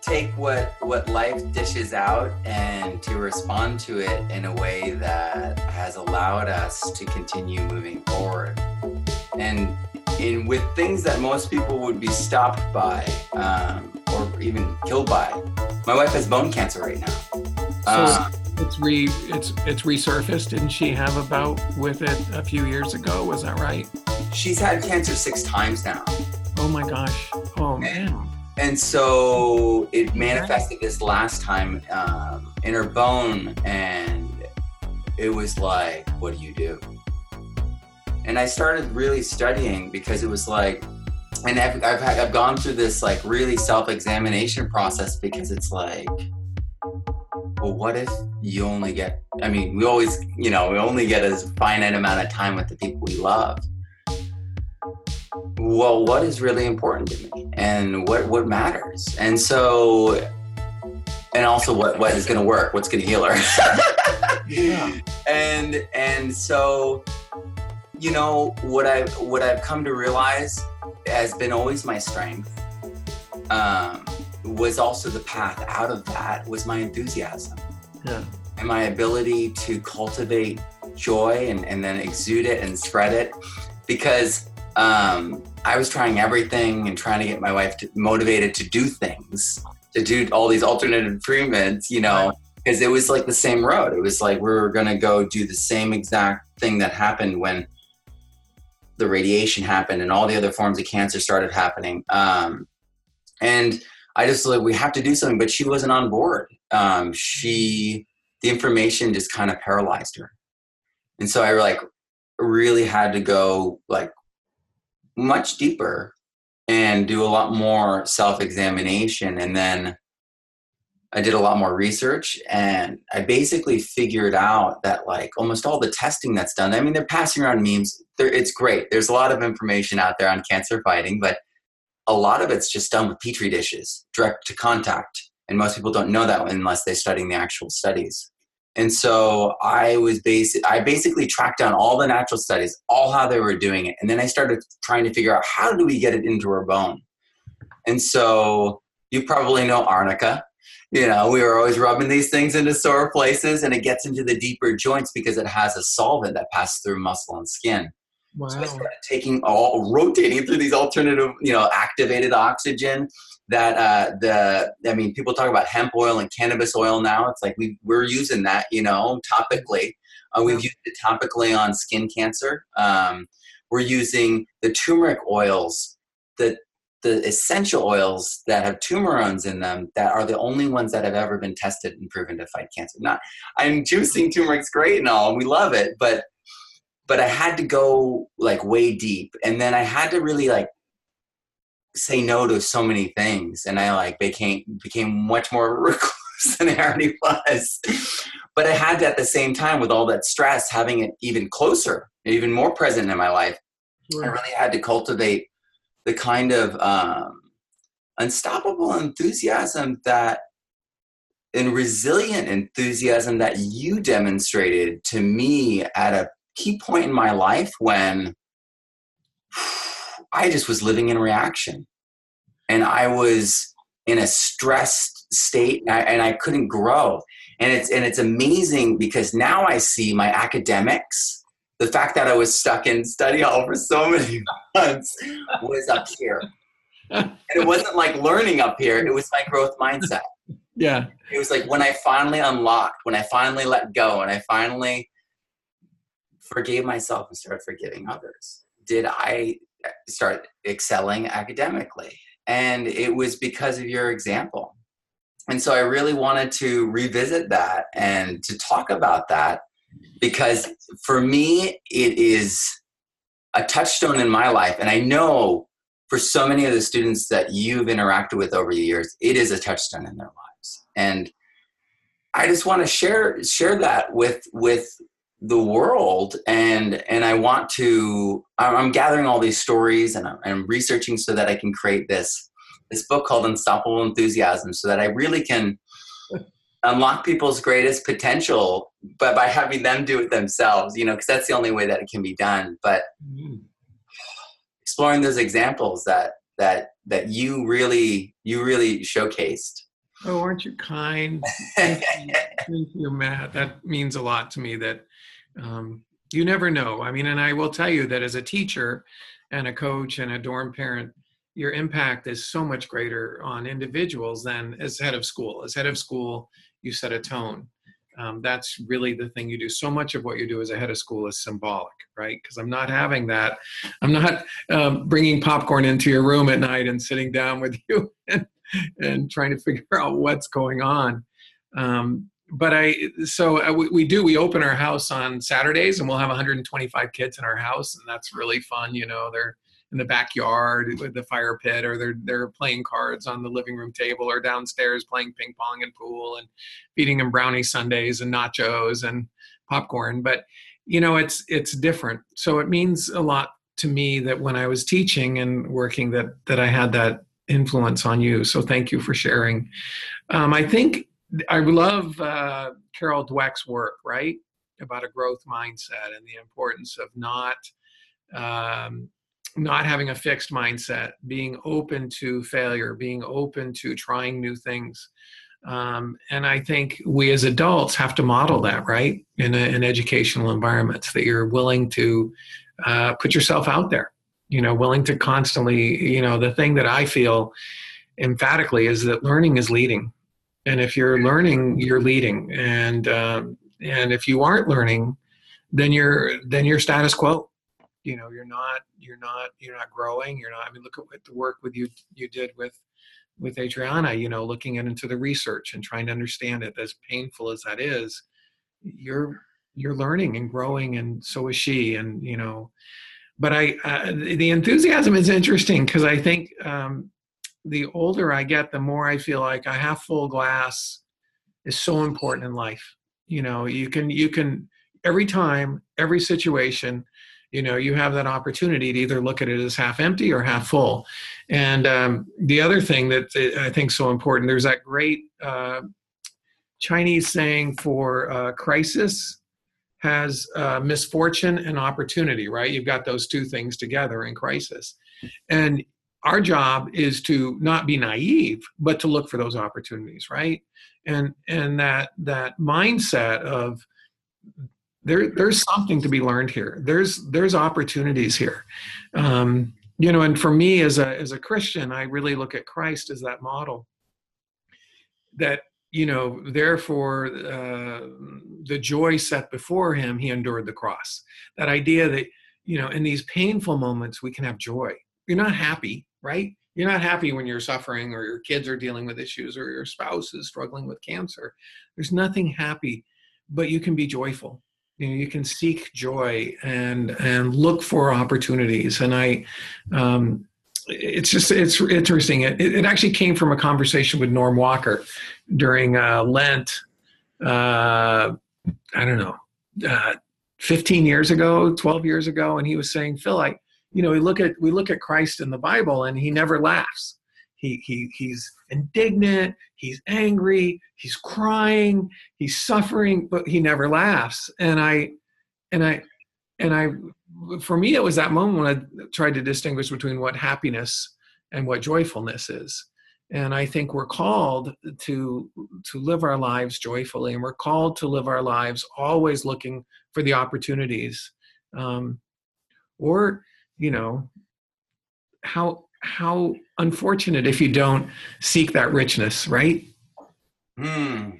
take what what life dishes out and to respond to it in a way that has allowed us to continue moving forward. And in with things that most people would be stopped by um, or even killed by. My wife has bone cancer right now. So it's re it's it's resurfaced didn't she have a bout with it a few years ago? Was that right she's had cancer six times now. Oh my gosh. Oh man. and so it manifested this last time um, in her bone and it was like what do you do? And i started really studying because it was like and i've, I've, had, I've gone through this like really self-examination process because it's like well what if you only get i mean we always you know we only get a finite amount of time with the people we love well, what is really important to me and what, what matters? And so, and also what, what is going to work, what's going to heal her. yeah. And, and so, you know, what I, what I've come to realize has been always my strength. Um, was also the path out of that was my enthusiasm. Yeah. And my ability to cultivate joy and, and then exude it and spread it because um, I was trying everything and trying to get my wife to, motivated to do things, to do all these alternative treatments, you know, because it was like the same road. It was like we were going to go do the same exact thing that happened when the radiation happened and all the other forms of cancer started happening. Um, and I just like, we have to do something, but she wasn't on board. Um, she, the information just kind of paralyzed her. And so I like really had to go like much deeper and do a lot more self examination. And then I did a lot more research and I basically figured out that like almost all the testing that's done, I mean, they're passing around memes. They're, it's great. There's a lot of information out there on cancer fighting, but a lot of it's just done with petri dishes, direct to contact. And most people don't know that unless they're studying the actual studies. And so I was basic. I basically tracked down all the natural studies, all how they were doing it, and then I started trying to figure out how do we get it into our bone. And so you probably know arnica. You know, we were always rubbing these things into sore places, and it gets into the deeper joints because it has a solvent that passes through muscle and skin. Wow. So I started taking all rotating through these alternative, you know, activated oxygen that uh, the I mean, people talk about hemp oil and cannabis oil now. It's like we we're using that, you know, topically. Uh, we've used it topically on skin cancer. Um, we're using the turmeric oils, the the essential oils that have turmerones in them that are the only ones that have ever been tested and proven to fight cancer. Not, I'm juicing turmeric's great and all, and we love it, but but I had to go like way deep, and then I had to really like say no to so many things and i like became became much more recluse than i already was. But i had to at the same time with all that stress having it even closer even more present in my life i really had to cultivate the kind of um, unstoppable enthusiasm that and resilient enthusiasm that you demonstrated to me at a key point in my life when I just was living in reaction. And I was in a stressed state and I, and I couldn't grow. And it's, and it's amazing because now I see my academics, the fact that I was stuck in study hall for so many months was up here. and it wasn't like learning up here, it was my growth mindset. Yeah. It was like when I finally unlocked, when I finally let go, and I finally forgave myself and started forgiving others, did I start excelling academically. And it was because of your example. And so I really wanted to revisit that and to talk about that because for me, it is a touchstone in my life. And I know for so many of the students that you've interacted with over the years, it is a touchstone in their lives. And I just want to share share that with with the world and and i want to i'm gathering all these stories and I'm, I'm, researching so that i can create this this book called unstoppable enthusiasm so that i really can unlock people's greatest potential but by having them do it themselves you know because that's the only way that it can be done but mm-hmm. exploring those examples that that that you really you really showcased. Oh, aren't you kind? Thank you, Thank you, Matt. That means a lot to me. That um, you never know. I mean, and I will tell you that as a teacher and a coach and a dorm parent, your impact is so much greater on individuals than as head of school. As head of school, you set a tone. Um, that's really the thing you do. So much of what you do as a head of school is symbolic, right? Because I'm not having that. I'm not um, bringing popcorn into your room at night and sitting down with you and, and trying to figure out what's going on. Um, but I, so uh, we, we do, we open our house on Saturdays and we'll have 125 kids in our house. And that's really fun. You know, they're, in the backyard with the fire pit or they're they're playing cards on the living room table or downstairs playing ping pong and pool and feeding them brownie sundaes and nachos and popcorn but you know it's it's different so it means a lot to me that when i was teaching and working that that i had that influence on you so thank you for sharing um, i think i love uh, carol dweck's work right about a growth mindset and the importance of not um, not having a fixed mindset, being open to failure, being open to trying new things. Um, and I think we as adults have to model that, right, in, a, in educational environments, that you're willing to uh, put yourself out there, you know, willing to constantly, you know, the thing that I feel emphatically is that learning is leading. And if you're learning, you're leading. And, um, and if you aren't learning, then you're, then you're status quo. You know you're not you're not you're not growing. You're not i mean look at the work with you you did with with adriana you know looking into the research and trying to understand it as painful as that is you're you're learning and growing and so is she and you know. But i uh, the enthusiasm is interesting because i think um, the older i get the more i feel like a half full glass is so important in life. You know you can you can every time every situation you know you have that opportunity to either look at it as half empty or half full. And um, the other thing that i think so important there's that great uh, chinese saying for uh, crisis has uh, misfortune and opportunity right? You've got those two things together in crisis. And our job is to not be naive but to look for those opportunities right? And and that that mindset of there there's something to be learned here. There's there's opportunities here. Um, you know and for me as a as a christian i really look at christ as that model that you know therefore uh, the joy set before him he endured the cross. That idea that you know in these painful moments we can have joy. You're not happy right? You're not happy when you're suffering or your kids are dealing with issues or your spouse is struggling with cancer. There's nothing happy but you can be joyful. You know you can seek joy and and look for opportunities. And i um, it's just it's interesting. It, it actually came from a conversation with norm walker during uh, lent uh, i don't know uh, 15 years ago 12 years ago and he was saying phil i you know we look at we look at christ in the bible and he never laughs. He, he he's indignant he's angry he's crying he's suffering but he never laughs. And i and i and i for me it was that moment when i tried to distinguish between what happiness and what joyfulness is. And i think we're called to to live our lives joyfully and we're called to live our lives always looking for the opportunities. Um, or you know how how unfortunate if you don't seek that richness, right? Hmm.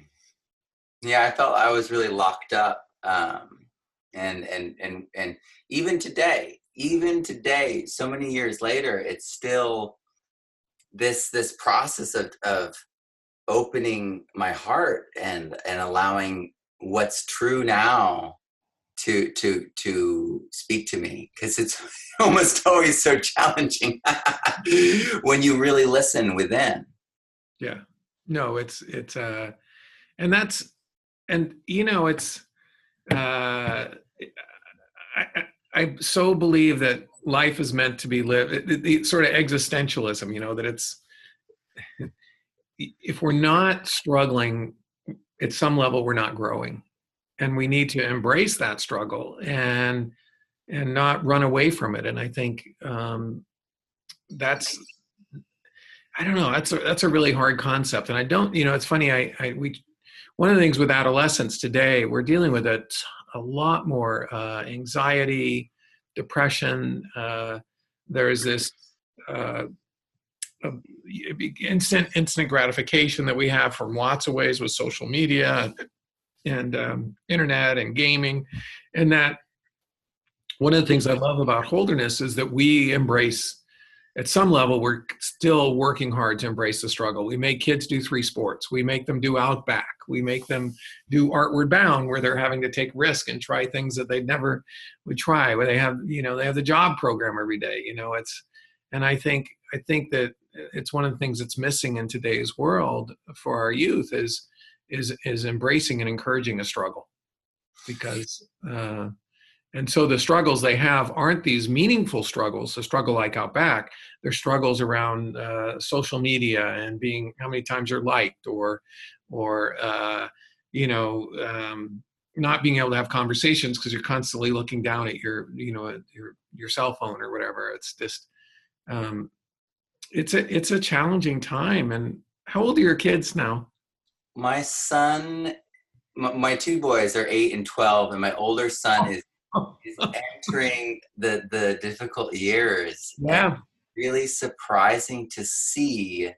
Yeah, I felt I was really locked up, um, and and and and even today, even today, so many years later, it's still this this process of of opening my heart and and allowing what's true now to to to speak to me because it's almost always so challenging when you really listen within. Yeah. No it's it's uh and that's and you know it's uh I, I, so believe that life is meant to be lived the sort of existentialism you know that it's if we're not struggling at some level we're not growing and we need to embrace that struggle and and not run away from it and i think um, that's I don't know. That's a that's a really hard concept, and I don't. You know, it's funny. I, I we one of the things with adolescents today, we're dealing with a, a lot more uh, anxiety, depression. Uh, there's this uh, instant instant gratification that we have from lots of ways with social media and um, internet and gaming, and that one of the things I love about Holderness is that we embrace at some level, we're still working hard to embrace the struggle. We make kids do three sports. We make them do Outback. We make them do Artward Bound, where they're having to take risk and try things that they never would try. Where they have, you know, they have the job program every day. You know, it's, and I think I think that it's one of the things that's missing in today's world for our youth is is is embracing and encouraging a struggle, because. Uh, and so the struggles they have aren't these meaningful struggles, the struggle like out back. They're struggles around uh, social media and being how many times you're liked or, or uh, you know, um, not being able to have conversations because you're constantly looking down at your, you know, your your cell phone or whatever. It's just, um, it's a it's a challenging time. And how old are your kids now? My son, my, my two boys are eight and twelve, and my older son is is entering the the difficult years. Yeah. Really surprising to see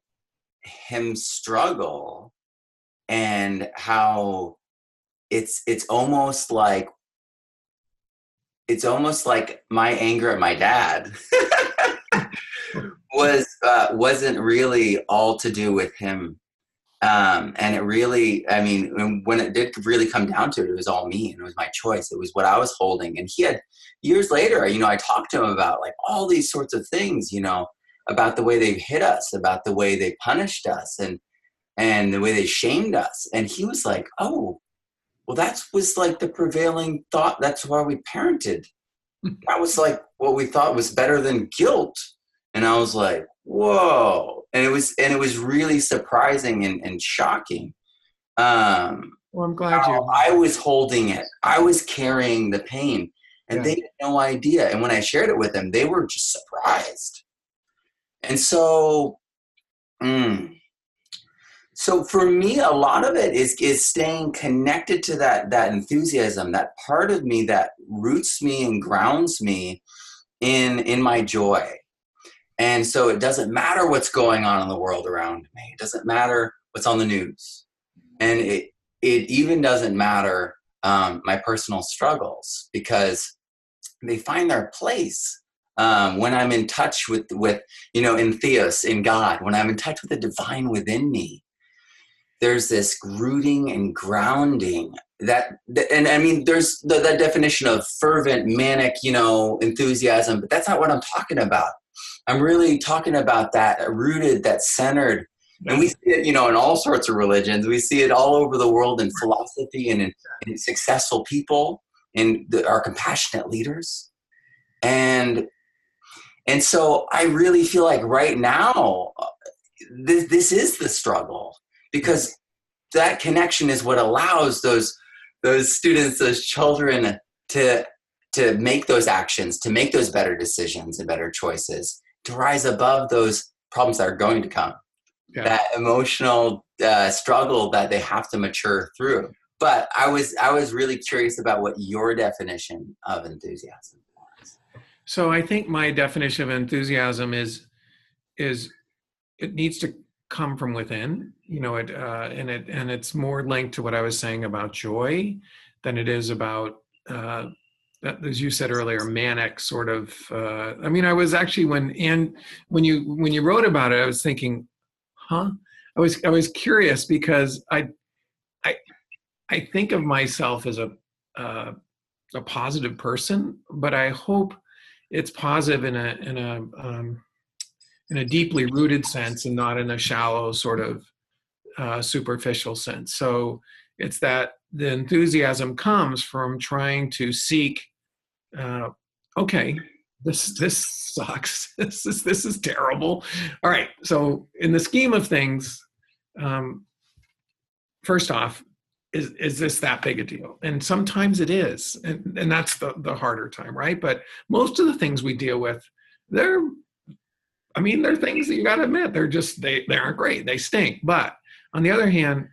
him struggle and how it's it's almost like it's almost like my anger at my dad was uh, wasn't really all to do with him um, and it really, I mean, when it did really come down to it, it was all me and it was my choice. It was what I was holding. And he had, years later, you know, I talked to him about like all these sorts of things, you know, about the way they've hit us, about the way they punished us and, and the way they shamed us. And he was like, oh, well, that was like the prevailing thought. That's why we parented. that was like what we thought was better than guilt. And I was like, whoa and it was and it was really surprising and, and shocking. Um well i'm glad you i was holding it. I was carrying the pain and yeah. they had no idea. And when i shared it with them they were just surprised. And so mm, so for me a lot of it is is staying connected to that that enthusiasm that part of me that roots me and grounds me in in my joy and so it doesn't matter what's going on in the world around me. It doesn't matter what's on the news. And it, it even doesn't matter um, my personal struggles because they find their place um, when I'm in touch with, with, you know, in Theos, in God, when I'm in touch with the divine within me. There's this rooting and grounding that, and I mean, there's the, that definition of fervent, manic, you know, enthusiasm, but that's not what I'm talking about. I'm really talking about that rooted, that centered. And we see it, you know, in all sorts of religions. We see it all over the world in philosophy and in, in successful people and the, our compassionate leaders. And and so I really feel like right now, uh, this, this is the struggle because that connection is what allows those those students, those children to to make those actions, to make those better decisions and better choices to rise above those problems that are going to come. Yeah. that emotional uh, struggle that they have to mature through. But i was i was really curious about what your definition of enthusiasm was. So i think my definition of enthusiasm is is it needs to come from within you know it uh, and it and it's more linked to what i was saying about joy than it is about uh, as you said earlier, manic sort of. Uh, I mean, I was actually when and when you when you wrote about it, I was thinking, huh? I was I was curious because I I I think of myself as a uh, a positive person, but I hope it's positive in a in a um, in a deeply rooted sense and not in a shallow sort of uh, superficial sense. So it's that the enthusiasm comes from trying to seek uh, okay, this this sucks. This is this is terrible. All right. So in the scheme of things, um, first off, is is this that big a deal? And sometimes it is, and and that's the the harder time, right? But most of the things we deal with, they're I mean, they're things that you got to admit they're just they they aren't great. They stink. But on the other hand,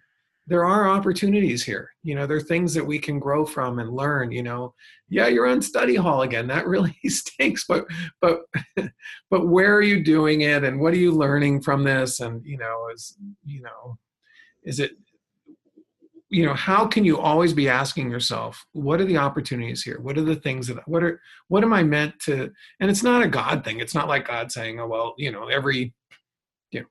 there are opportunities here. You know, there are things that we can grow from and learn. You know, yeah, you're on study hall again. That really stinks. But but but where are you doing it, and what are you learning from this? And you know, is you know, is it you know how can you always be asking yourself what are the opportunities here what are the things that what are what am i meant to and it's not a god thing it's not like god saying oh well you know every you know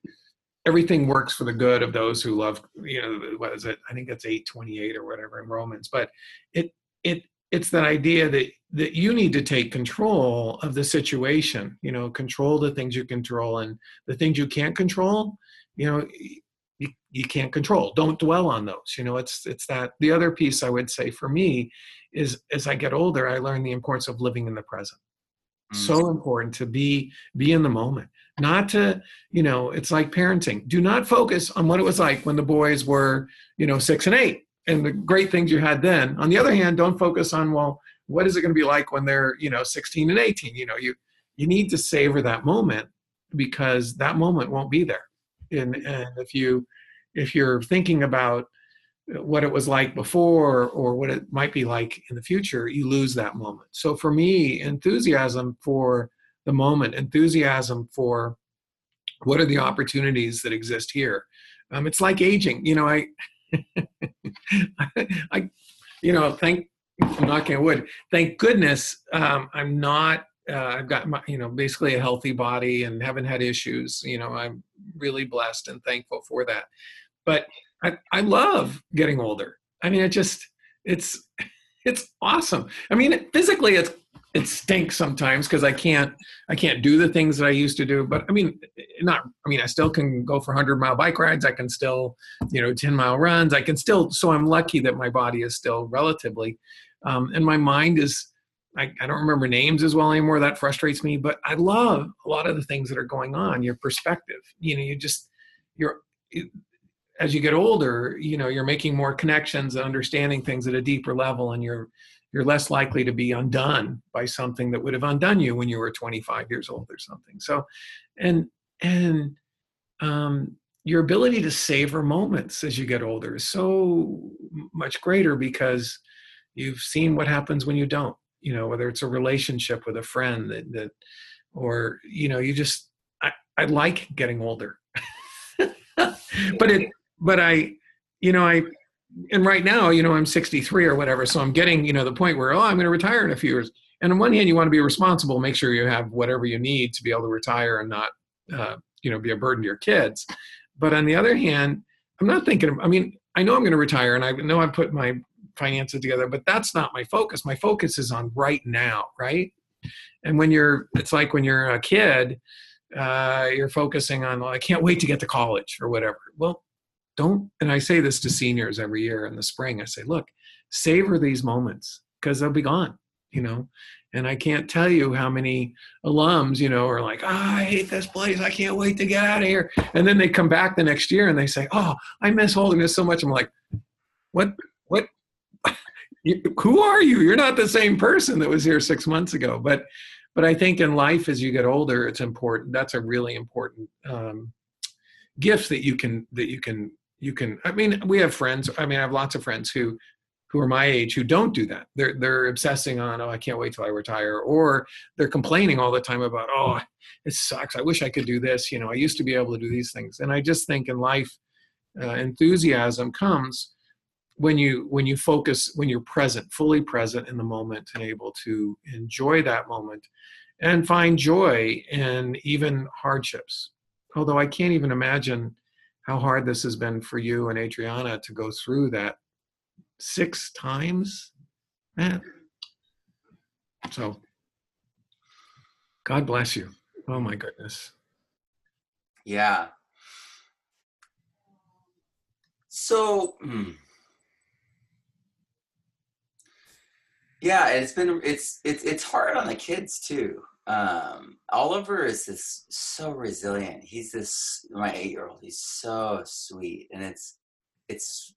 everything works for the good of those who love you know what is it? I think it's 828 or whatever in romans but it it it's that idea that that you need to take control of the situation you know control the things you control and the things you can't control you know you, you can't control. Don't dwell on those you know it's it's that the other piece i would say for me is as i get older i learn the importance of living in the present. Mm. so important to be be in the moment not to you know it's like parenting. Do not focus on what it was like when the boys were you know six and eight and the great things you had then. On the other hand don't focus on well what is it going to be like when they're you know 16 and 18 you know you you need to savor that moment because that moment won't be there. And and if you if you're thinking about what it was like before or what it might be like in the future you lose that moment. So for me enthusiasm for the moment enthusiasm for what are the opportunities that exist here um, it's like aging you know i i you know thank i'm knocking wood thank goodness um, i'm not uh, I've got my, you know, basically a healthy body and haven't had issues. You know, I'm really blessed and thankful for that. But I, I love getting older. I mean, it just, it's, it's awesome. I mean, physically, it's, it stinks sometimes because I can't, I can't do the things that I used to do. But I mean, not, I mean, I still can go for hundred mile bike rides. I can still, you know, 10 mile runs. I can still, so I'm lucky that my body is still relatively, um, and my mind is, I, I don't remember names as well anymore. That frustrates me, but I love a lot of the things that are going on. Your perspective, you know, you just, you're, as you get older, you know, you're making more connections and understanding things at a deeper level, and you're, you're less likely to be undone by something that would have undone you when you were 25 years old or something. So, and, and, um, your ability to savor moments as you get older is so much greater because you've seen what happens when you don't you know whether it's a relationship with a friend that, that or you know you just i, I like getting older but it but i you know i and right now you know i'm 63 or whatever so i'm getting you know the point where oh i'm going to retire in a few years. And on one hand you want to be responsible make sure you have whatever you need to be able to retire and not uh, you know be a burden to your kids. But on the other hand i'm not thinking of, i mean i know i'm going to retire and i know i've put my finances together but that's not my focus. My focus is on right now right? And when you're it's like when you're a kid uh, you're focusing on well, i can't wait to get to college or whatever. Well don't and i say this to seniors every year in the spring i say look savor these moments because they'll be gone you know and i can't tell you how many alums you know are like oh, i hate this place i can't wait to get out of here and then they come back the next year and they say oh i miss Holderness so much i'm like what what who are you? You're not the same person that was here six months ago. But but I think in life as you get older, it's important. That's a really important um, gift that you can that you can you can. I mean, we have friends. I mean, I have lots of friends who who are my age who don't do that. They're they're obsessing on oh I can't wait till I retire, or they're complaining all the time about oh it sucks. I wish I could do this. You know, I used to be able to do these things. And I just think in life, uh, enthusiasm comes when you when you focus when you're present fully present in the moment and able to enjoy that moment and find joy in even hardships although i can't even imagine how hard this has been for you and adriana to go through that six times man so god bless you oh my goodness yeah so hmm. Yeah, it's been it's it's it's hard on the kids too. Um, Oliver is this so resilient. He's this my eight year old. He's so sweet, and it's it's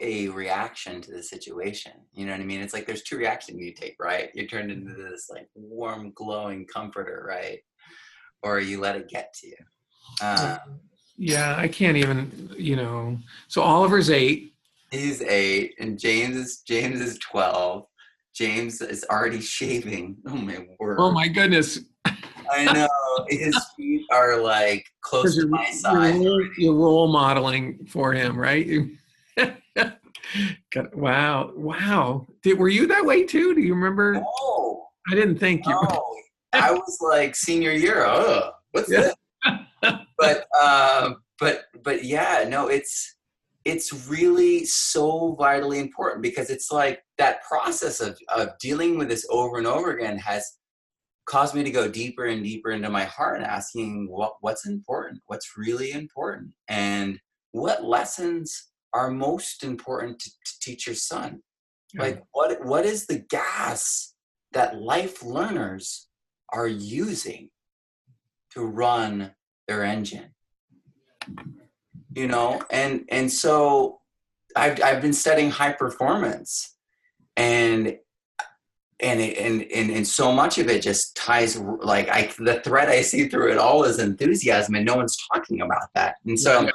a reaction to the situation. You know what I mean? It's like there's two reactions you take, right? You're turned into this like warm, glowing comforter, right? or you let it get to you. Uh, yeah, I can't even, you know. So Oliver's eight. He's eight, and James is James is twelve. James is already shaving. Oh my word! Oh my goodness! I know his feet are like close to my size. You're, you're role modeling for him, right? wow, wow. Did were you that way too? Do you remember? No, I didn't think you. No, I was like senior year. Oh, what's yeah. this? but uh, but but yeah, no, it's it's really so vitally important because it's like that process of of dealing with this over and over again has caused me to go deeper and deeper into my heart and asking what what's important, what's really important, and what lessons are most important to, to teach your son. Like what what is the gas that life learners are using to run their engine? You know, and and so I've I've been studying high performance and and and and and so much of it just ties like I the thread I see through it all is enthusiasm, and no one's talking about that. And so,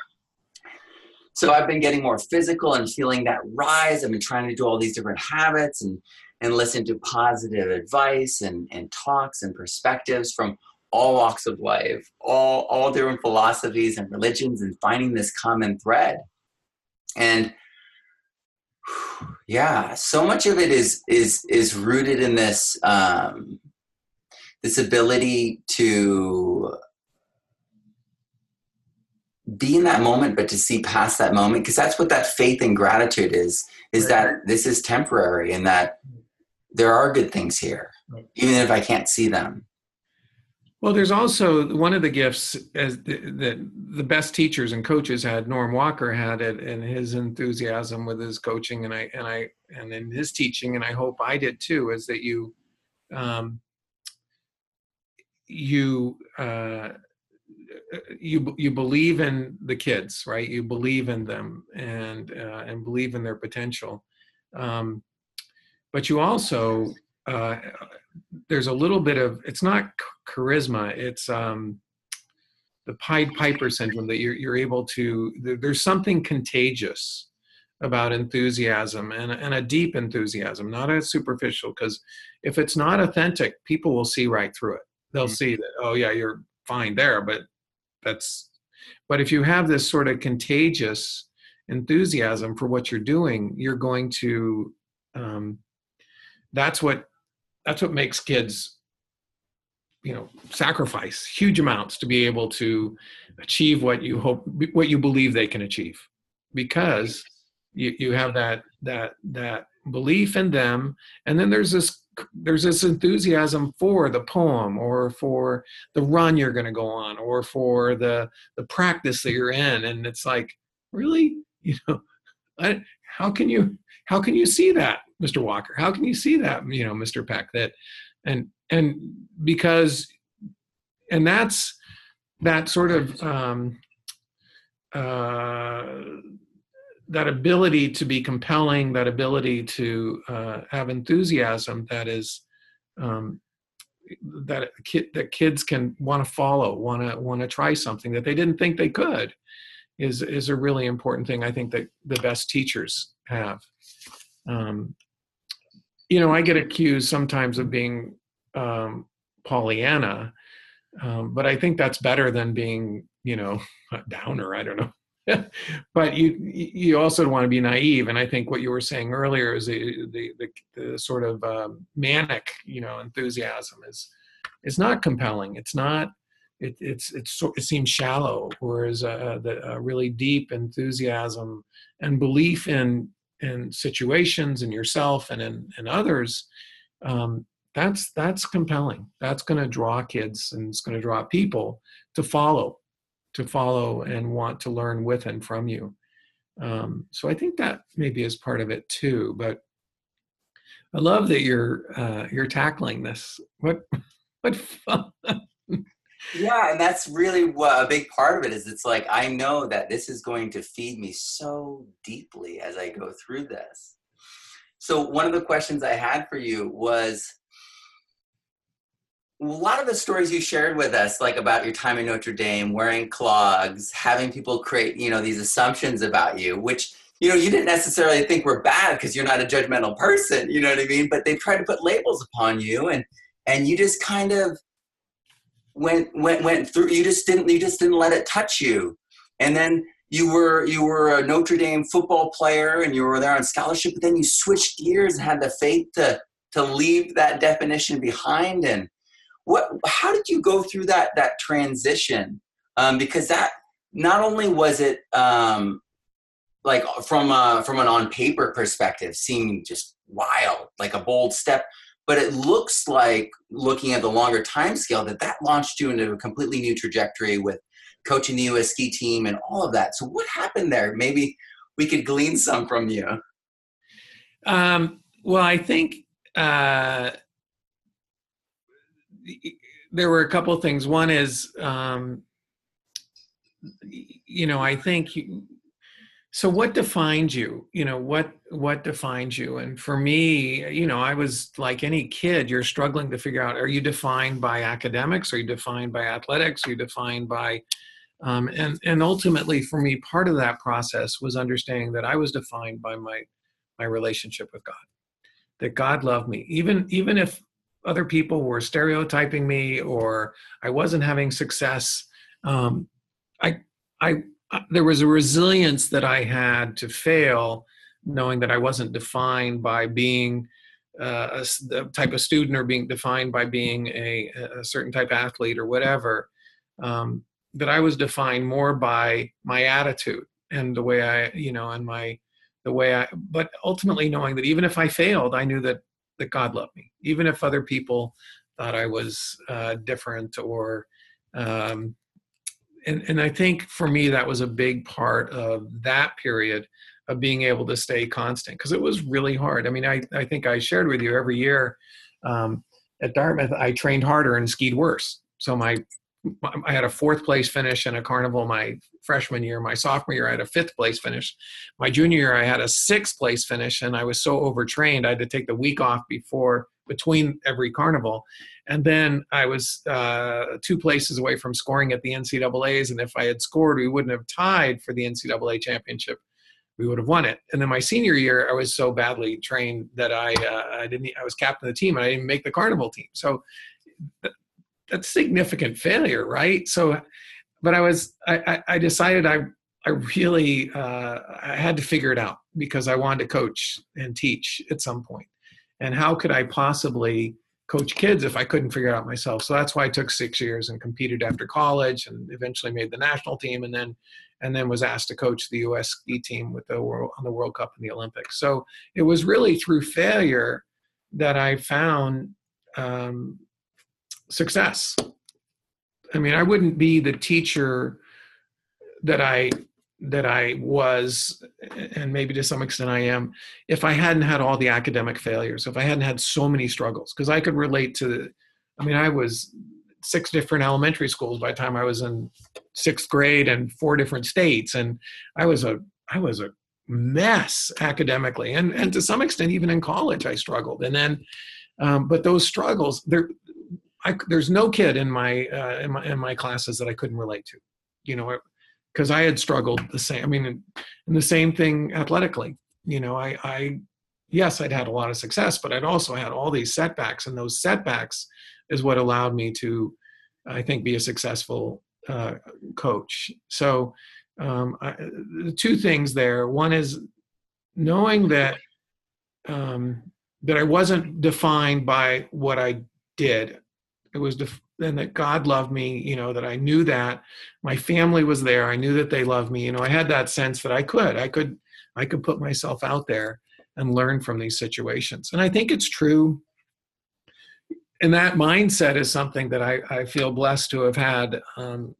so I've been getting more physical and feeling that rise. I've been trying to do all these different habits and and listen to positive advice and and talks and perspectives from all walks of life, all all different philosophies and religions, and finding this common thread. And yeah so much of it is is is rooted in this um this ability to be in that moment but to see past that moment because that's what that faith and gratitude is is that this is temporary and that there are good things here even if i can't see them well, there's also one of the gifts as the, the, the best teachers and coaches had. Norm Walker had it in his enthusiasm with his coaching, and I and I and in his teaching, and I hope I did too. Is that you, um, you uh, you you believe in the kids, right? You believe in them and uh, and believe in their potential, um, but you also uh, there's a little bit of it's not charisma it's um the pied piper syndrome that you're, you're able to there's something contagious about enthusiasm and, and a deep enthusiasm not a superficial because if it's not authentic people will see right through it they'll mm-hmm. see that oh yeah you're fine there but that's but if you have this sort of contagious enthusiasm for what you're doing you're going to um, that's what that's what makes kids you know sacrifice huge amounts to be able to achieve what you hope what you believe they can achieve. Because you, you have that that that belief in them and then there's this there's this enthusiasm for the poem or for the run you're going to go on or for the the practice that you're in and it's like really? You know I, how can you how can you see that Mr. Walker? How can you see that, you know, Mr. Peck? That and and because and that's that sort of um, uh, that ability to be compelling, that ability to uh, have enthusiasm that is um, that kid, that kids can want to follow, want to want to try something that they didn't think they could, is is a really important thing. I think that the best teachers have. Um, you know, I get accused sometimes of being um, Pollyanna, um, but I think that's better than being, you know, a downer. I don't know. but you you also want to be naive, and I think what you were saying earlier is the the, the, the sort of um, manic, you know, enthusiasm is is not compelling. It's not. It, it's it's it seems shallow, whereas the uh, really deep enthusiasm and belief in in situations in yourself and in, in others um, that's that's compelling. That's going to draw kids and it's going to draw people to follow to follow and want to learn with and from you. Um, so i think that maybe is part of it too but i love that you're uh, you're tackling this. What what fun yeah and that's really what a big part of it is it's like i know that this is going to feed me so deeply as i go through this so one of the questions i had for you was a lot of the stories you shared with us, like about your time in Notre Dame, wearing clogs, having people create, you know, these assumptions about you, which you know you didn't necessarily think were bad because you're not a judgmental person, you know what I mean? But they tried to put labels upon you, and and you just kind of went went went through. You just didn't you just didn't let it touch you, and then you were you were a Notre Dame football player and you were there on scholarship, but then you switched gears and had the faith to to leave that definition behind and what how did you go through that that transition um, because that not only was it um, like from a, from an on paper perspective seeming just wild like a bold step but it looks like looking at the longer time scale that that launched you into a completely new trajectory with coaching the us ski team and all of that so what happened there maybe we could glean some from you um, well i think uh, there were a couple of things. One is, um, you know, I think. You, so what defines you? You know what what defines you? And for me, you know, I was like any kid. You're struggling to figure out: Are you defined by academics? Are you defined by athletics? Are you defined by um, and and ultimately, for me, part of that process was understanding that I was defined by my my relationship with God. That God loved me, even even if other people were stereotyping me or I wasn't having success. Um, I, I, there was a resilience that I had to fail, knowing that I wasn't defined by being uh, a, a, type of student or being defined by being a, a certain type of athlete or whatever. Um, that I was defined more by my attitude and the way I, you know, and my the way I. But ultimately, knowing that even if I failed, I knew that that God loved me, even if other people thought I was uh, different or. Um, and, and I think for me that was a big part of that period of being able to stay constant because it was really hard. I mean, I, I think I shared with you every year um, at Dartmouth, I trained harder and skied worse. So my I had a fourth place finish in a carnival my freshman year. My sophomore year, I had a fifth place finish. My junior year, I had a sixth place finish, and I was so overtrained, I had to take the week off before between every carnival. And then I was uh, two places away from scoring at the NCAA's, and if I had scored, we wouldn't have tied for the NCAA championship. We would have won it. And then my senior year, I was so badly trained that I uh, I didn't. I was captain of the team, and I didn't make the carnival team. So that's significant failure, right? So, but I was I, I decided I I really uh, I had to figure it out because I wanted to coach and teach at some point, and how could I possibly coach kids if I couldn't figure it out myself? So that's why I took six years and competed after college, and eventually made the national team, and then and then was asked to coach the U.S. ski team with the world on the World Cup and the Olympics. So it was really through failure that I found um, success. I mean, I wouldn't be the teacher that I that I was, and maybe to some extent I am, if I hadn't had all the academic failures, if I hadn't had so many struggles, because I could relate to. I mean, I was six different elementary schools by the time I was in sixth grade and four different states, and I was a I was a mess academically, and and to some extent even in college I struggled, and then. Um, but those struggles, there I, there's no kid in my, uh, in my in my classes that I couldn't relate to, you know, because I had struggled the same. I mean, and the same thing athletically. You know, I, I yes, I'd had a lot of success, but I'd also had all these setbacks, and those setbacks is what allowed me to, I think, be a successful uh, coach. So, um, I, two things there. One is knowing that um, that I wasn't defined by what I did it was def- and that god loved me you know that i knew that my family was there i knew that they loved me you know i had that sense that i could i could i could put myself out there and learn from these situations. And i think it's true. And that mindset is something that i, I feel blessed to have had um,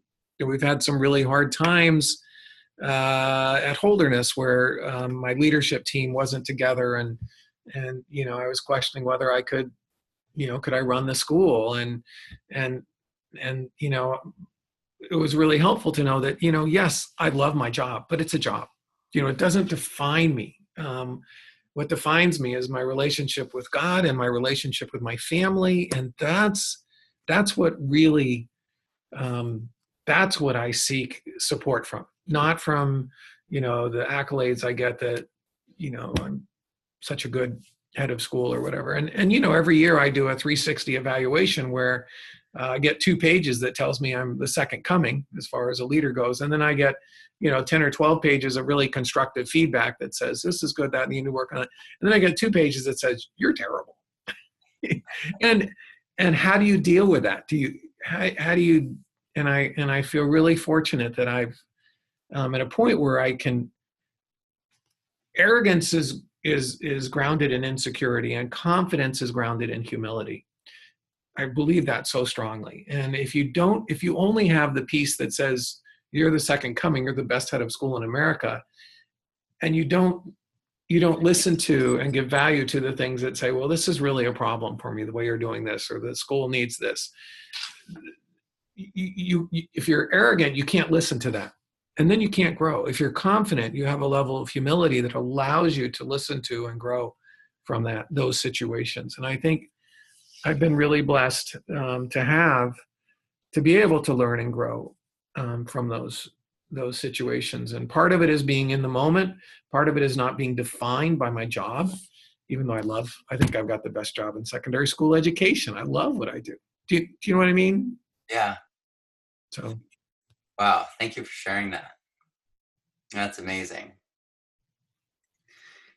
we've had some really hard times uh, at holderness where um, my leadership team wasn't together and and you know i was questioning whether i could you know could i run the school? And and and you know it was really helpful to know that you know yes i love my job but it's a job. You know it doesn't define me. Um, what defines me is my relationship with god and my relationship with my family and that's that's what really um, that's what I seek support from, not from you know the accolades I get that you know I'm such a good head of school or whatever. And and you know every year I do a 360 evaluation where uh, I get two pages that tells me I'm the second coming as far as a leader goes, and then I get you know 10 or 12 pages of really constructive feedback that says this is good, that you need to work on it, and then I get two pages that says you're terrible. and and how do you deal with that? Do you how, how do you and I and I feel really fortunate that I've um, at a point where I can. Arrogance is is is grounded in insecurity, and confidence is grounded in humility. I believe that so strongly. And if you don't, if you only have the piece that says you're the second coming, you're the best head of school in America, and you don't you don't listen to and give value to the things that say, well, this is really a problem for me, the way you're doing this, or the school needs this you, you if you're arrogant you can't listen to that and then you can't grow. If you're confident you have a level of humility that allows you to listen to and grow from that those situations. And i think i've been really blessed um, to have to be able to learn and grow um, from those those situations. And part of it is being in the moment. Part of it is not being defined by my job even though i love i think i've got the best job in secondary school education. I love what i do. Do you, do you know what i mean? Yeah. So, wow, thank you for sharing that. That's amazing.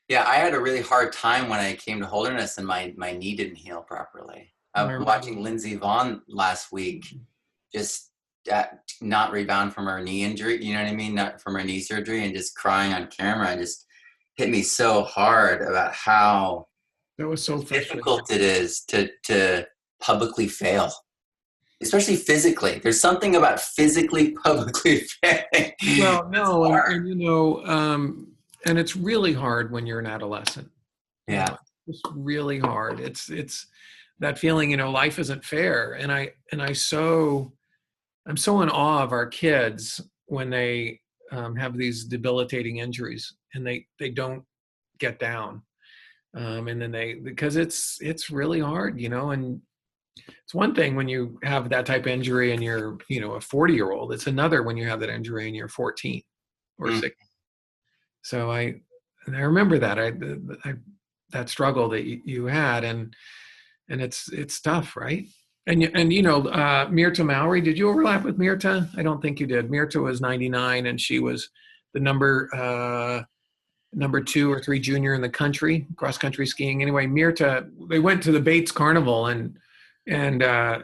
Yeah, I had a really hard time when I came to Holderness and my, my knee didn't heal properly. I was watching Lindsey Vonn last week, mm-hmm. just uh, not rebound from her knee injury, you know what I mean? Not from her knee surgery and just crying on camera and just hit me so hard about how that was so difficult it is to to publicly fail especially physically. There's something about physically publicly failing. Well, no, and, and, you know, um, and it's really hard when you're an adolescent. Yeah, you know, it's really hard. It's it's that feeling. You know, life isn't fair, and I and I so I'm so in awe of our kids when they um, have these debilitating injuries and they they don't get down um, and then they because it's it's really hard you know and it's one thing when you have that type of injury and you're you know a 40 year old it's another when you have that injury and you're 14 or mm. 6 so i i remember that i, I that struggle that you, you, had and and it's it's tough right? And and you know uh mirta mowry did you overlap with mirta? I don't think you did. Mirta was 99 and she was the number uh number two or three junior in the country cross country skiing. Anyway mirta they went to the bates carnival and and uh,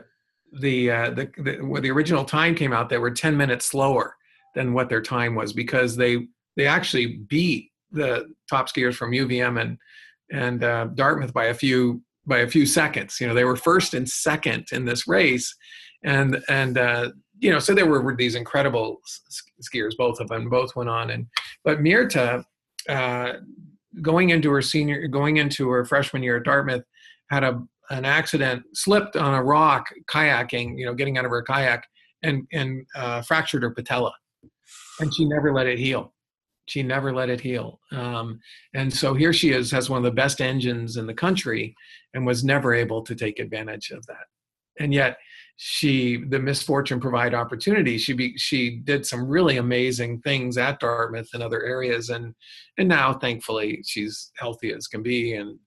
the, uh, the, the when the original time came out, they were 10 minutes slower than what their time was because they they actually beat the top skiers from UVM and and uh, Dartmouth by a few by a few seconds. You know, they were first and second in this race, and and uh, you know, so there were, were these incredible skiers, both of them. Both went on, and but Mirta, uh, going into her senior, going into her freshman year at Dartmouth, had a an accident, slipped on a rock kayaking, you know, getting out of her kayak, and and uh, fractured her patella, and she never let it heal. She never let it heal. Um, and so here she is, has one of the best engines in the country, and was never able to take advantage of that. And yet, she the misfortune provide opportunity. She be, she did some really amazing things at Dartmouth and other areas, and and now thankfully she's healthy as can be and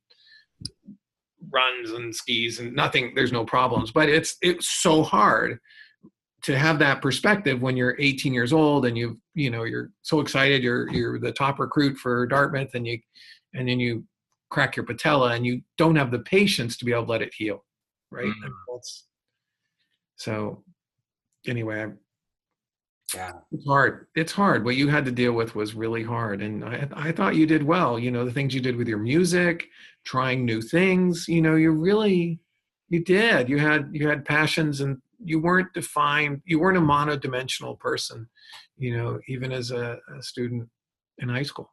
runs and skis and nothing there's no problems but it's it's so hard to have that perspective when you're 18 years old and you you know you're so excited you're you're the top recruit for Dartmouth and you and then you crack your patella and you don't have the patience to be able to let it heal right mm-hmm. so anyway yeah. It's hard. It's hard. What you had to deal with was really hard and I, I thought you did well you know the things you did with your music trying new things you know you really you did. You had you had passions and you weren't defined you weren't a monodimensional person you know even as a, a student in high school.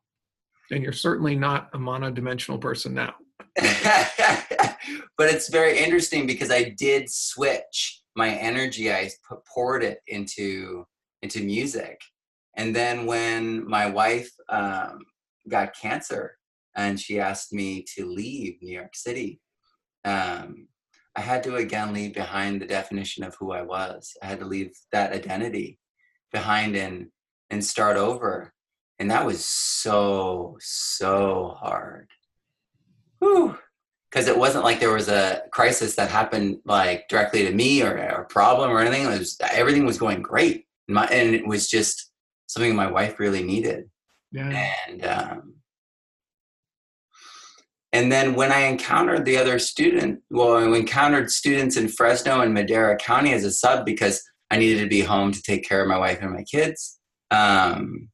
And you're certainly not a monodimensional person now. But it's very interesting because i did switch my energy. I poured it into into music. And then when my wife um, got cancer and she asked me to leave New York City, um, I had to again leave behind the definition of who I was. I had to leave that identity behind and and start over. And that was so, so hard. Because it wasn't like there was a crisis that happened like directly to me or, or a problem or anything. It was everything was going great. And, my, and it was just something my wife really needed. Yeah. And um, and then when I encountered the other student, well, I encountered students in Fresno and Madera County as a sub because I needed to be home to take care of my wife and my kids. Um,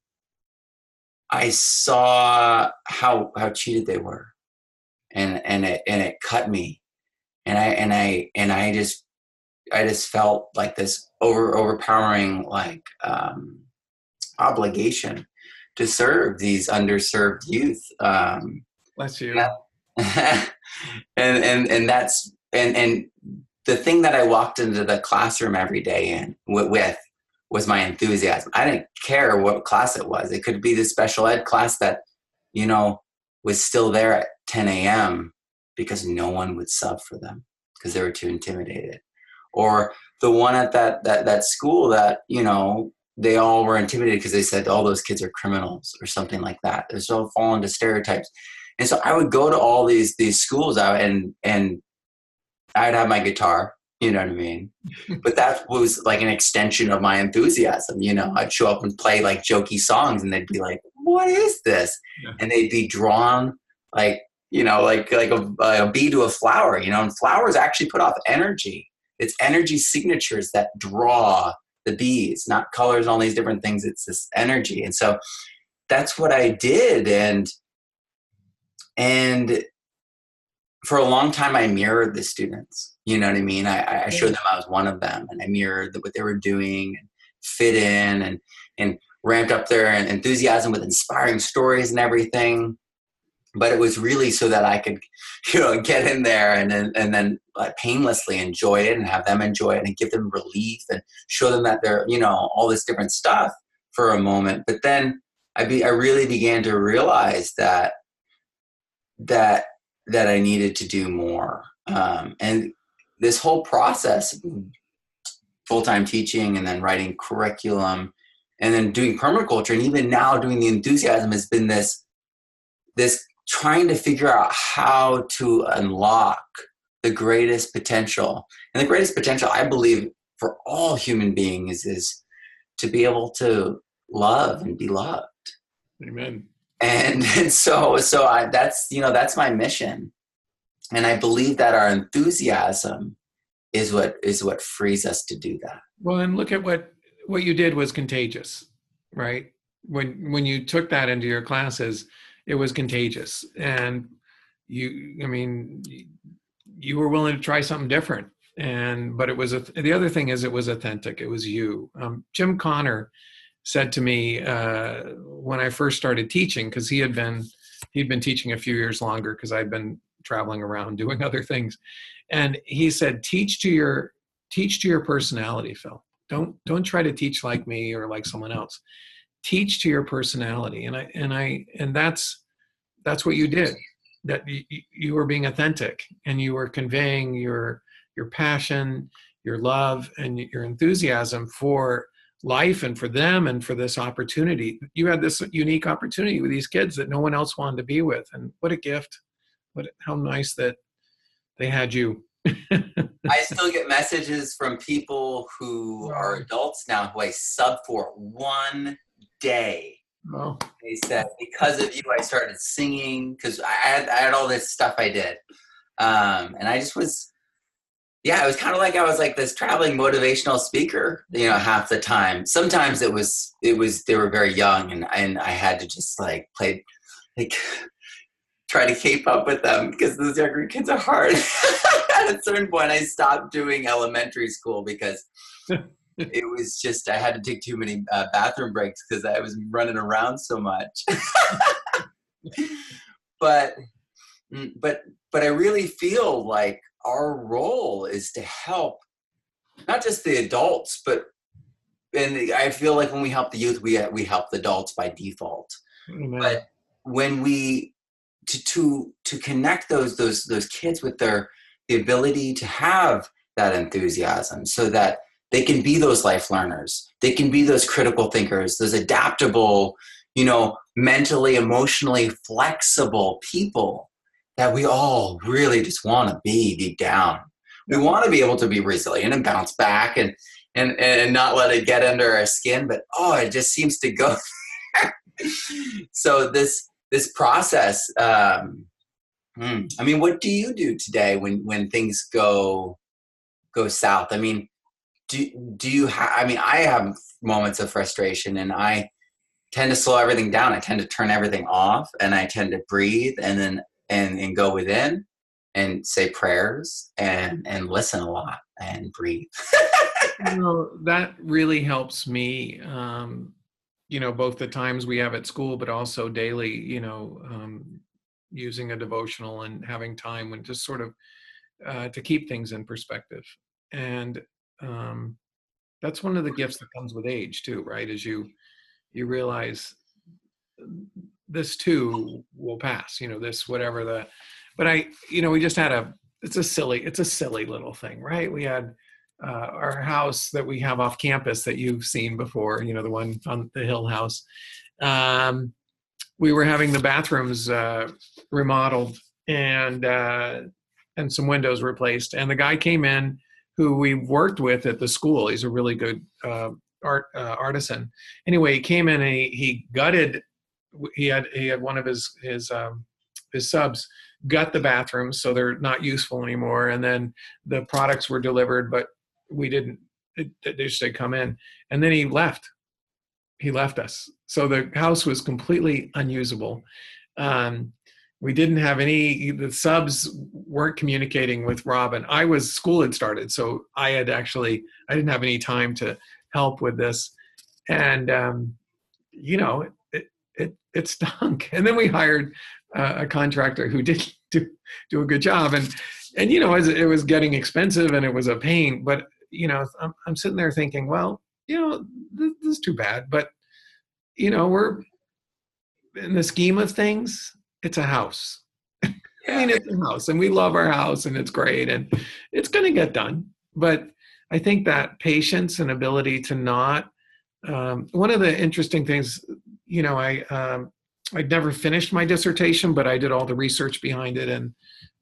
I saw how how cheated they were, and and it and it cut me, and I and I and I just I just felt like this over overpowering like um, obligation to serve these underserved youth. Um, Bless you. and and and that's and and the thing that I walked into the classroom every day in with was my enthusiasm. I didn't care what class it was. It could be the special ed class that, you know, was still there at 10 a.m. because no one would sub for them because they were too intimidated. Or the one at that that that school that, you know, they all were intimidated because they said all those kids are criminals or something like that. They're so fall into stereotypes. And so I would go to all these these schools out and and I'd have my guitar, you know what I mean? but that was like an extension of my enthusiasm, you know. I'd show up and play like jokey songs and they'd be like, "What is this?" Yeah. And they'd be drawn like, you know, like like a, a bee to a flower, you know, and flowers actually put off energy. It's energy signatures that draw the bees, not colors, and all these different things. It's this energy. And so that's what I did. And and for a long time i mirrored the students you know what i mean i, I showed mm-hmm. them i was one of them and i mirrored what they were doing and fit in and and ramped up their enthusiasm with inspiring stories and everything but it was really so that i could you know get in there and then and then painlessly enjoy it and have them enjoy it and give them relief and show them that they're you know all this different stuff for a moment but then i be i really began to realize that that that I needed to do more. Um, and this whole process, full time teaching and then writing curriculum and then doing permaculture and even now doing the enthusiasm has been this this trying to figure out how to unlock the greatest potential. And the greatest potential I believe for all human beings is to be able to love and be loved Amen. and, and so so I, that's you know that's my mission and i believe that our enthusiasm is what is what frees us to do that Well, and look at what what you did was contagious, right? When when you took that into your classes, it was contagious, and you, I mean, you were willing to try something different. And but it was a, the other thing is it was authentic. It was you. Um, Jim Connor said to me uh, when I first started teaching because he had been he'd been teaching a few years longer because I'd been traveling around doing other things, and he said, "Teach to your teach to your personality, Phil. Don't don't try to teach like me or like someone else. Teach to your personality." And I and I and that's that's what you did. That you, you were being authentic and you were conveying your your passion, your love, and your enthusiasm for life and for them and for this opportunity. You had this unique opportunity with these kids that no one else wanted to be with, and what a gift! What how nice that they had you. i still get messages from people who are adults now who i sub for one day oh, they said because of you i started singing because I had, I had all this stuff i did. Um, and i just was yeah it was kind of like i was like this traveling motivational speaker you know half the time. Sometimes it was it was they were very young and and i had to just like play like try to keep up with them because those younger kids are hard. At a certain point i stopped doing elementary school because it was just i had to take too many uh, bathroom breaks because i was running around so much but mm, but but i really feel like our role is to help not just the adults but and i feel like when we help the youth we we help the adults by default amen. but when we to to to connect those those those kids with their the ability to have that enthusiasm so that they can be those life learners. They can be those critical thinkers those adaptable you know mentally emotionally flexible people that we all really just want to be deep down. We want to be able to be resilient and bounce back and and and not let it get under our skin but oh it just seems to go so this this process um hmm, i mean what do you do today when when things go go south? I mean do do you have i mean i have moments of frustration and i tend to slow everything down. I tend to turn everything off and i tend to breathe and then and and go within and say prayers and and listen a lot and breathe. You know, that really helps me um you know both the times we have at school but also daily you know um using a devotional and having time when just sort of uh, to keep things in perspective. And um that's one of the gifts that comes with age too right as you you realize this too will pass you know this whatever the but i you know we just had a it's a silly it's a silly little thing right? We had uh, our house that we have off campus that you've seen before you know the one on the hill house um, we were having the bathrooms uh, remodeled and uh, and some windows replaced and the guy came in who we worked with at the school. He's a really good uh, art uh, artisan. Anyway he came in and he, he gutted he had he had one of his his um, his subs gut the bathrooms so they're not useful anymore. And then the products were delivered but we didn't it, they just said come in. And then he left. He left us. So the house was completely unusable. Um, we didn't have any the subs weren't communicating with robin. I was school had started so i had actually i didn't have any time to help with this. And um, you know it, it it stunk. And then we hired uh, a contractor who did do, do a good job. And and you know it was getting expensive and it was a pain but you know, I'm, I'm sitting there thinking, well, you know, this, this is too bad, but you know, we're in the scheme of things, it's a house. I mean, it's a house, and we love our house, and it's great, and it's going to get done. But I think that patience and ability to not. Um, one of the interesting things, you know, I um, I'd never finished my dissertation, but I did all the research behind it and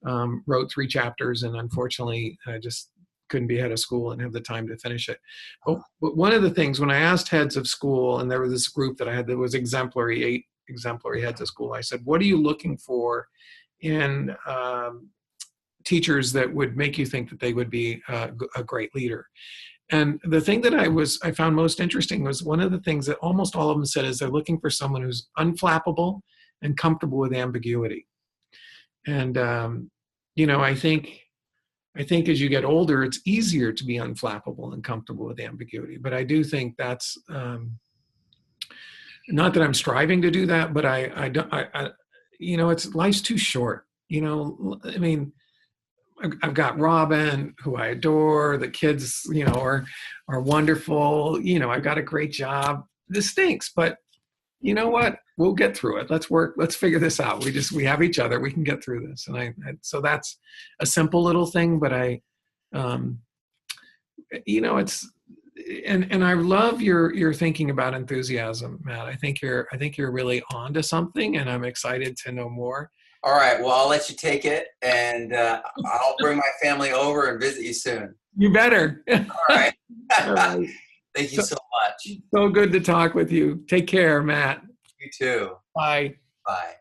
um, wrote three chapters, and unfortunately, I just couldn't be head of school and have the time to finish it. But, but one of the things when I asked heads of school, and there was this group that I had that was exemplary, eight exemplary heads of school, I said, "What are you looking for in um, teachers that would make you think that they would be a, a great leader?" And the thing that I was I found most interesting was one of the things that almost all of them said is they're looking for someone who's unflappable and comfortable with ambiguity. And um, you know, I think I think as you get older, it's easier to be unflappable and comfortable with ambiguity. But I do think that's um, not that I'm striving to do that, but I, I don't, I, I, you know, it's life's too short. You know, I mean, I've got Robin, who I adore. The kids, you know, are are wonderful. You know, I've got a great job. This stinks, but you know what? We'll get through it. Let's work. Let's figure this out. We just we have each other. We can get through this. And I, I so that's a simple little thing, but I, um, you know, it's and and I love your your thinking about enthusiasm, Matt. I think you're I think you're really on to something, and I'm excited to know more. All right. Well, I'll let you take it, and uh, I'll bring my family over and visit you soon. You better. All right. All right. Thank you so, so much. So good to talk with you. Take care, Matt. You too. Bye. Bye.